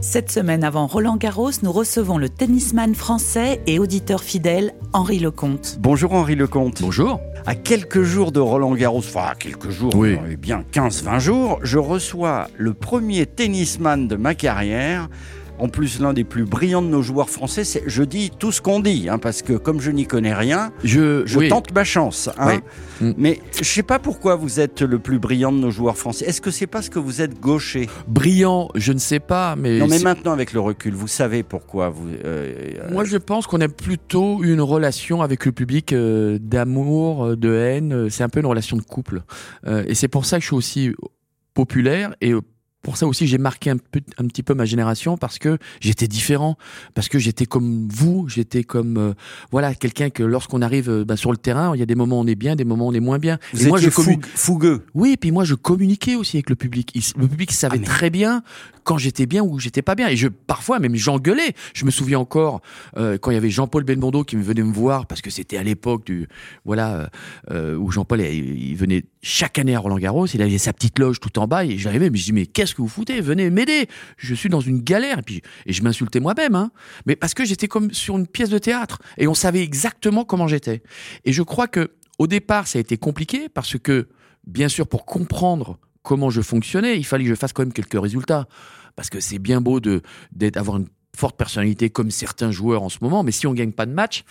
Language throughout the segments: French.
Cette semaine avant Roland Garros, nous recevons le tennisman français et auditeur fidèle Henri Lecomte. Bonjour Henri Lecomte. Bonjour. À quelques jours de Roland Garros, enfin à quelques jours, Oui. eh bien 15-20 jours, je reçois le premier tennisman de ma carrière. En plus, l'un des plus brillants de nos joueurs français, c'est, je dis tout ce qu'on dit, hein, parce que comme je n'y connais rien, Je, je oui. tente ma chance. hein. Oui. Mm. Mais je sais pas pourquoi vous êtes le plus brillant de nos joueurs français. Est-ce que c'est parce que vous êtes gaucher? Brillant, je ne sais pas, mais, Non, mais maintenant avec le recul, vous savez pourquoi vous. euh, euh, moi je pense qu'on a plutôt une relation avec le public euh, d'amour, euh, de haine. euh, C'est un peu une relation de couple, Euh, et c'est pour ça que je suis aussi populaire et pour ça aussi j'ai marqué un, peu, un petit peu ma génération parce que j'étais différent, parce que j'étais comme vous, j'étais comme euh, voilà quelqu'un que lorsqu'on arrive euh, bah, sur le terrain, il y a des moments où on est bien, des moments où on est moins bien. vous et moi je fougueux. Oui, et puis moi je communiquais aussi avec le public. Il- le public savait Ah, mais- très bien quand j'étais bien ou j'étais pas bien. Et je parfois même j'engueulais. Je me souviens encore euh, quand il y avait Jean-Paul Belmondo qui venait me voir parce que c'était à l'époque du voilà euh, euh, où Jean-Paul il, il venait chaque année à Roland Garros. Il avait sa petite loge tout en bas et j'arrivais mais je dis mais qu'est-ce que vous foutez? Venez m'aider. Je suis dans une galère et puis et je m'insultais moi-même. Hein. Mais parce que j'étais comme sur une pièce de théâtre et on savait exactement comment j'étais. Et je crois que au départ ça a été compliqué parce que bien sûr, pour comprendre comment je fonctionnais, il fallait que je fasse quand même quelques résultats. Parce que c'est bien beau de d'être avoir une forte personnalité comme certains joueurs en ce moment, mais si on gagne pas de match,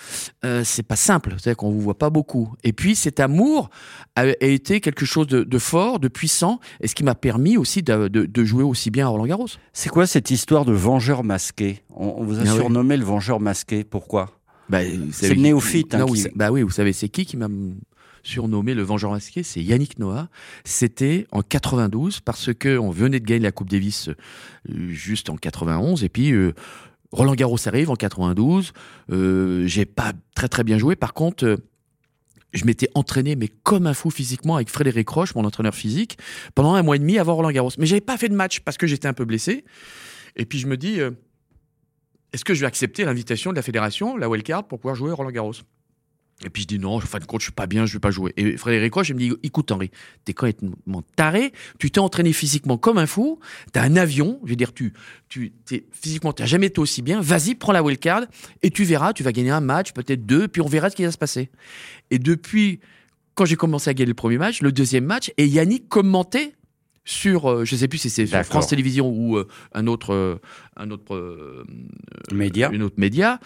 euh, c'est pas simple. C'est-à-dire qu'on vous voit pas beaucoup. Et puis cet amour a, a été quelque chose de, de fort, de puissant, et ce qui m'a permis aussi de, de- de jouer aussi bien à Roland Garros. C'est quoi cette histoire de vengeur masqué? On, on vous a Ah oui. surnommé le vengeur masqué. Pourquoi? Bah, C'est le néophyte, hein, Non, qui- Bah oui, vous savez, c'est qui qui m'a surnommé le Vengeur masqué C'est Yannick Noah. C'était en 92 parce que on venait de gagner la Coupe Davis euh, juste en 91 et puis euh, Roland Garros arrive en 92. Euh, J'ai pas très très bien joué. Par contre. euh, je m'étais entraîné, mais comme un fou physiquement, avec Frédéric Roche, mon entraîneur physique, pendant un mois et demi avant Roland Garros. Mais j'avais pas fait de match parce que j'étais un peu blessé. Et puis je me dis, est-ce que je vais accepter l'invitation de la fédération, la wildcard, pour pouvoir jouer Roland Garros? Et puis je dis non, en fin de compte, je suis pas bien, je vais pas jouer. Et Frédéric Roche, il me dit, écoute Henri, t'es complètement taré, tu t'es entraîné physiquement comme un fou, t'as un avion, je veux dire, tu, tu, t'es, physiquement, t'as jamais été aussi bien, vas-y, prends la wildcard, et tu verras, tu vas gagner un match, peut-être deux, puis on verra ce qui va se passer. Et depuis, quand j'ai commencé à gagner le premier match, le deuxième match, et Yannick commentait sur, euh, je sais plus si c'est sur. France Télévisions ou euh, un autre, euh, un autre, euh, Média une autre média.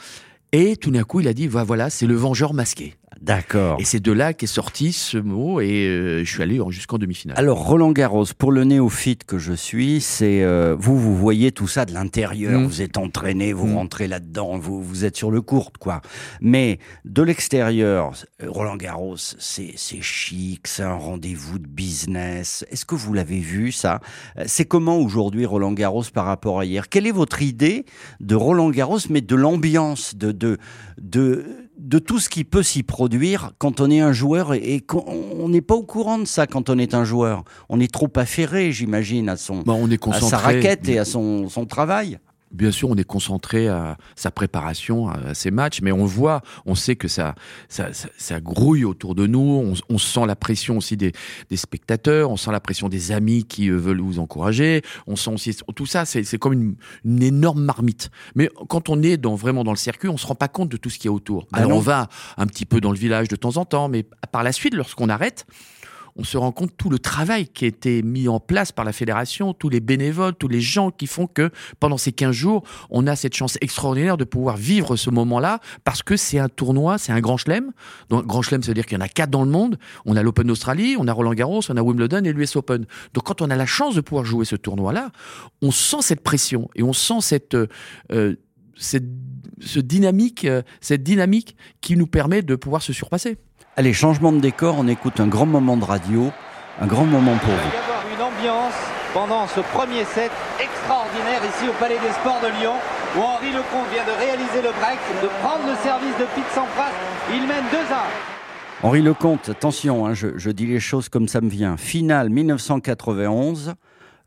Et tout d'un coup, il a dit, voilà, c'est le vengeur masqué. D'accord. Et c'est de là qu'est sorti ce mot, et euh, je suis allé en- jusqu'en demi-finale. Alors Roland Garros, pour le néophyte que je suis, c'est euh, vous, vous voyez tout ça de l'intérieur, Mm. vous êtes entraîné, vous Mm. rentrez là-dedans, vous, vous êtes sur le court, quoi. Mais de l'extérieur, Roland Garros, c'est c'est chic, c'est un rendez-vous de business. Est-ce que vous l'avez vu ça? C'est comment aujourd'hui Roland Garros par rapport à hier? Quelle est votre idée de Roland Garros, mais de l'ambiance, de de de de tout ce qui peut s'y produire quand on est un joueur et, et qu'on on n'est pas au courant de ça quand on est un joueur. On est trop affairé, j'imagine, à son Bah, on est à sa raquette et à son, son travail. Bien sûr, on est concentré à sa préparation, à ses matchs, mais on voit, on sait que ça, ça, ça, ça grouille autour de nous. On, on sent la pression aussi des, des spectateurs, on sent la pression des amis qui euh, veulent vous encourager. On sent aussi tout ça, c'est c'est comme une, une énorme marmite. Mais quand on est dans, vraiment dans le circuit, on se rend pas compte de tout ce qu'il y a autour. Ah Alors non. on va un petit peu dans le village de temps en temps, mais par la suite, lorsqu'on arrête, on se rend compte tout le travail qui a été mis en place par la fédération, tous les bénévoles, tous les gens qui font que pendant ces 15 jours, on a cette chance extraordinaire de pouvoir vivre ce moment-là parce que c'est un tournoi, c'est un grand chelem. Donc, grand chelem, ça veut dire qu'il y en a quatre dans le monde. On a l'Open d'Australie, on a Roland Garros, on a Wimbledon et l'US Open. Donc, quand on a la chance de pouvoir jouer ce tournoi-là, on sent cette pression et on sent cette, euh, cette, ce dynamique, euh, cette dynamique qui nous permet de pouvoir se surpasser. Allez, changement de décor, on écoute un grand moment de radio, un grand moment pour Il va vous. y avoir une ambiance pendant ce premier set extraordinaire ici au Palais des Sports de Lyon. où Henri Lecomte vient de réaliser le break, de prendre le service de Pete Sampras. Il mène 2-1. Henri Lecomte, attention, hein, je, je dis les choses comme ça me vient. Finale 1991.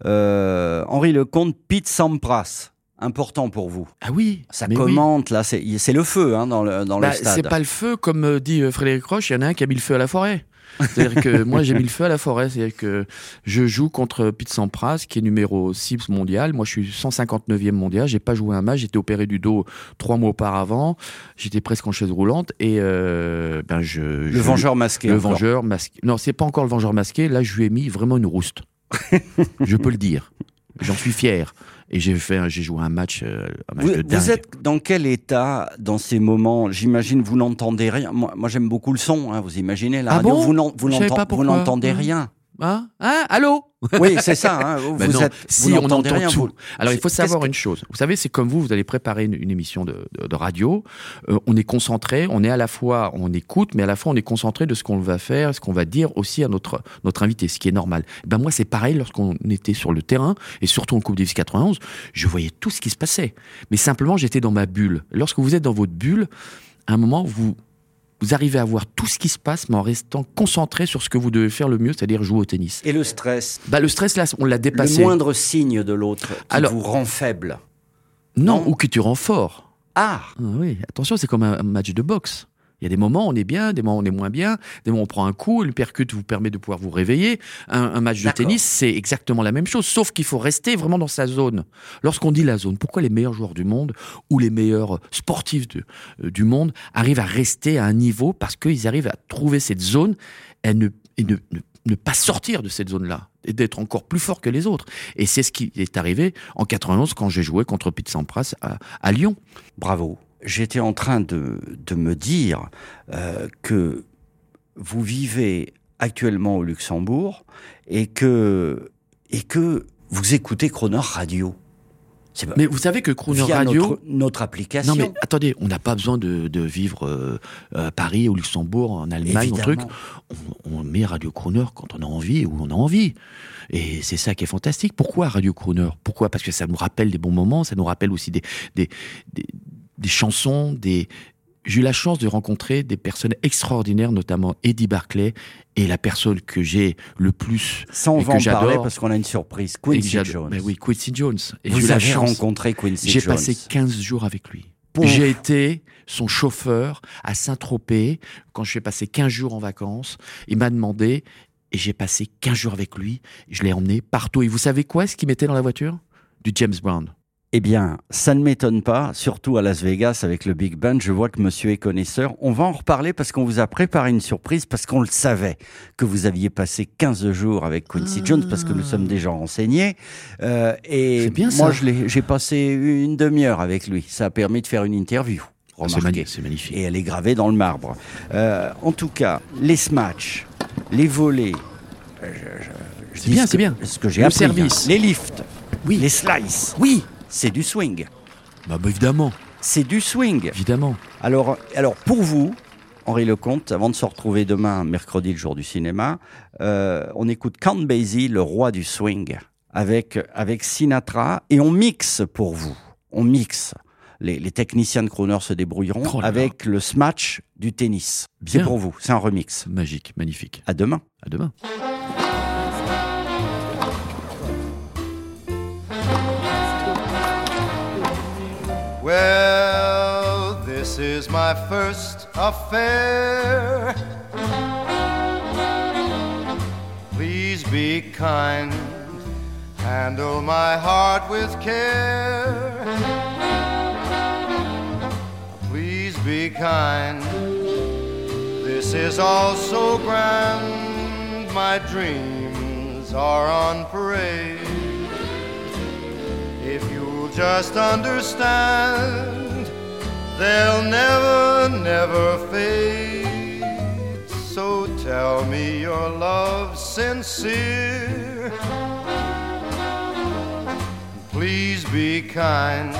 Euh, Henri Lecomte, Pete Sampras. Important pour vous. Ah oui, Ça oui. commente, là, c'est le feu hein, dans le, dans Bah, le stade. c'est pas le feu, comme euh, dit euh, Frédéric Roche, il y en a un qui a mis le feu à la forêt. C'est-à-dire que moi j'ai mis le feu à la forêt, c'est-à-dire que je joue contre Pete Sampras qui est numéro 6 mondial, moi je suis 159e mondial, j'ai pas joué un match, j'étais opéré du dos trois mois auparavant, j'étais presque en chaise roulante et euh, ben je Le je- vengeur masqué. le encore. vengeur masqué. Non, c'est pas encore le vengeur masqué, là je lui ai mis vraiment une rouste. je peux le dire. J'en suis fier. Et j'ai fait, j'ai joué un match, euh, un match Vous, de dingue. vous êtes dans quel état dans ces moments? J'imagine vous n'entendez rien. Moi, moi, j'aime beaucoup le son. hein, vous imaginez la Ah radio. bon? Vous n'entendez Mmh. rien. Hein? Hein? Allô? Oui, c'est ça. hein, Vous, Ben non, êtes, si vous on entend rien. tout. vous- Alors il faut savoir que- une chose. Vous savez, c'est comme vous, vous allez préparer une, une émission de, de- de radio. Euh, on est concentré, on est à la fois, on écoute, mais à la fois on est concentré de ce qu'on va faire, ce qu'on va dire aussi à notre notre invité, ce qui est normal. Ben moi c'est pareil lorsqu'on était sur le terrain et surtout en Coupe Davis 91, je voyais tout ce qui se passait. Mais simplement j'étais dans ma bulle. Lorsque vous êtes dans votre bulle, à un moment vous vous arrivez à voir tout ce qui se passe, mais en restant concentré sur ce que vous devez faire le mieux, c'est-à-dire jouer au tennis. Et le stress Bah, le stress, là, on l'a Le dépassé. moindre signe de l'autre qui Alors- vous rend faible. Non, Non. ou que tu rends fort. Ah Ah oui, attention, c'est comme un match de boxe. Il y a des moments où on est bien, des moments où on est moins bien, des moments où on prend un coup, le percute vous permet de pouvoir vous réveiller. Un, un match de tennis, c'est exactement la même chose, sauf qu'il faut rester vraiment dans sa zone. Lorsqu'on dit la zone, pourquoi les meilleurs joueurs du monde ou les meilleurs sportifs de- euh, du monde arrivent à rester à un niveau parce qu'ils arrivent à trouver cette zone et ne, et ne, ne- ne pas sortir de cette zone-là et d'être encore plus fort que les autres? Et c'est ce qui est arrivé en 91 quand j'ai joué contre Pete Sampras à, à Lyon. Bravo. J'étais en train de, de me dire euh, que vous vivez actuellement au Luxembourg et que, et que vous écoutez Croner Radio. Pas- Mais vous savez que Crooner Radio. notre, notre application. Non mais attendez, on n'a pas besoin de, de vivre euh, à Paris, au Luxembourg, en Allemagne, en truc. On, on met Radio Crooner quand on a envie ou on a envie. Et c'est ça qui est fantastique. Pourquoi Radio Crooner Pourquoi? Parce que ça nous rappelle des bons moments, ça nous rappelle aussi des, des, des, des chansons, des... J'ai eu la chance de rencontrer des personnes extraordinaires, notamment Eddie Barclay, et la personne que j'ai le plus on et que j'adore. parce qu'on a une surprise. Quincy Jones. Ben oui, Quincy Jones. Et j'ai vous avez rencontré Quincy J'ai Jones. passé 15 jours avec lui. J'ai été son chauffeur à Saint-Tropez quand je suis passé 15 jours en vacances. Il m'a demandé et j'ai passé 15 jours avec lui. Je l'ai emmené partout. Et vous savez quoi, ce qu'il mettait dans la voiture? Du James Brown. Eh bien, ça ne m'étonne pas, surtout à Las Vegas avec le Big Band. Je vois que monsieur est connaisseur. On va en reparler parce qu'on vous a préparé une surprise, parce qu'on le savait que vous aviez passé 15 jours avec Quincy Jones, parce que nous sommes déjà renseignés. Euh, et bien moi, ça. je l'ai- j'ai passé une demi-heure avec lui. Ça a permis de faire une interview. Ah, C'est Remarquez. magnifique. C'est magnifique. Et elle est gravée dans le marbre. Euh, en tout cas, les smatchs, les volets. euh, je- je- je C'est bien, ce c'est bien. Ce que j'ai appris. service. hein. Les lifts. Oui. Les slices. Oui. C'est du swing. Bah, bah, évidemment. C'est du swing. Évidemment. Alors, alors pour vous, Henri Lecomte, avant de se retrouver demain, mercredi, le jour du cinéma, euh, on écoute Count Basie, le roi du swing, avec, avec Sinatra, et on mixe pour vous. On mixe. Les, les techniciens de Crooner se débrouilleront Oh avec le smash du tennis. C'est Bien. pour vous, c'est un remix. Magique. Magnifique. À demain. À demain. My first affair. Please be kind, handle my heart with care. Please be kind, this is all so grand. My dreams are on parade. If you'll just understand, they'll never, never fade. So tell me your love's sincere. Please be kind.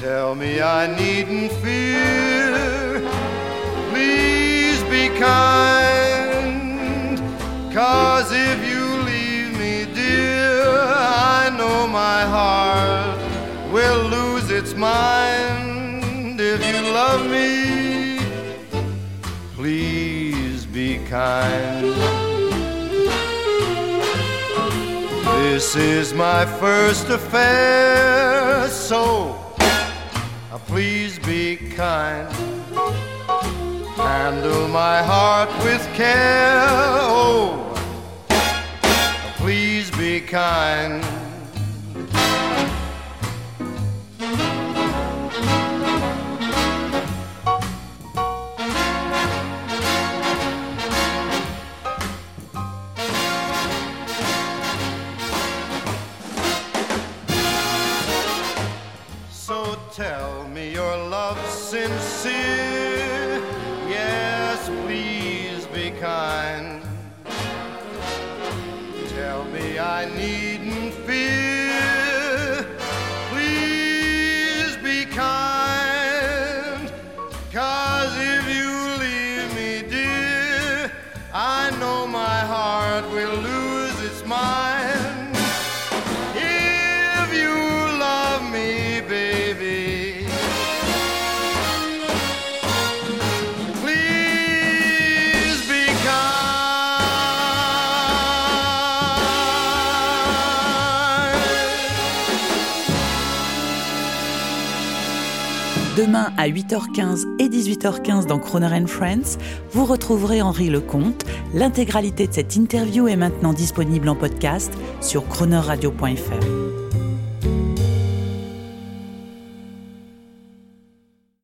Tell me I needn't fear. Please be kind. Cause if you leave me, dear, I know my heart will lose its mind. Kind. This is my first affair, so uh, please be kind. Handle my heart with care, oh, please be kind. Tell me your love's sincere. Yes, please be kind. Tell me I needn't fear. Please be kind. Cause Demain à 8h15 et 18h15 dans Croner Friends, vous retrouverez Henri Lecomte. L'intégralité de cette interview est maintenant disponible en podcast sur cronerradio.fr.